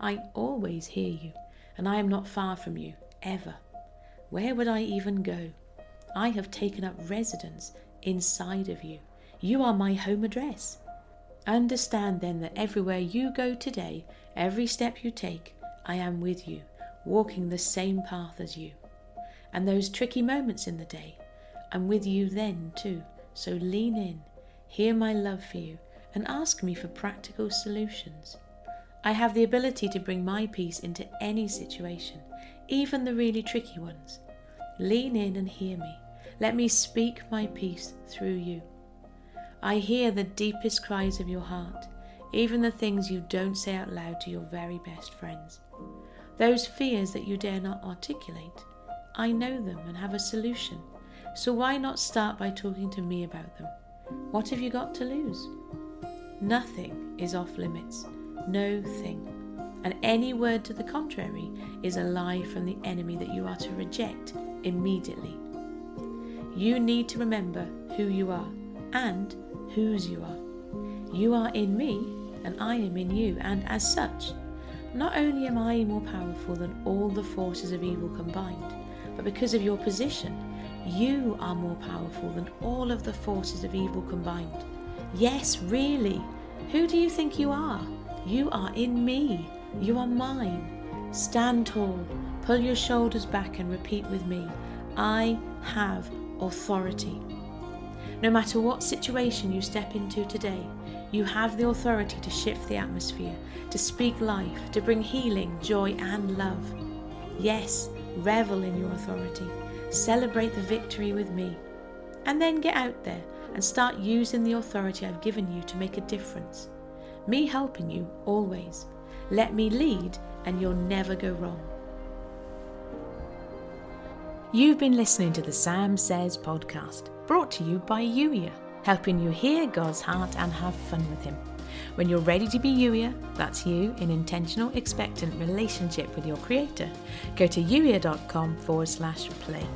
I always hear you, and I am not far from you, ever. Where would I even go? I have taken up residence inside of you. You are my home address. Understand then that everywhere you go today, every step you take, I am with you, walking the same path as you. And those tricky moments in the day, I'm with you then too. So lean in, hear my love for you, and ask me for practical solutions. I have the ability to bring my peace into any situation, even the really tricky ones. Lean in and hear me. Let me speak my peace through you. I hear the deepest cries of your heart, even the things you don't say out loud to your very best friends. Those fears that you dare not articulate, I know them and have a solution. So why not start by talking to me about them? What have you got to lose? Nothing is off limits no thing. And any word to the contrary is a lie from the enemy that you are to reject immediately. You need to remember who you are and whose you are. You are in me, and I am in you, and as such, not only am I more powerful than all the forces of evil combined, but because of your position, you are more powerful than all of the forces of evil combined. Yes, really. Who do you think you are? You are in me. You are mine. Stand tall, pull your shoulders back, and repeat with me I have authority. No matter what situation you step into today, you have the authority to shift the atmosphere, to speak life, to bring healing, joy, and love. Yes, revel in your authority. Celebrate the victory with me. And then get out there and start using the authority I've given you to make a difference me helping you always. Let me lead, and you'll never go wrong. You've been listening to the Sam Says podcast, brought to you by Youier, helping you hear God's heart and have fun with Him. When you're ready to be Youier, that's you in intentional, expectant relationship with your Creator, go to youier.com forward slash play.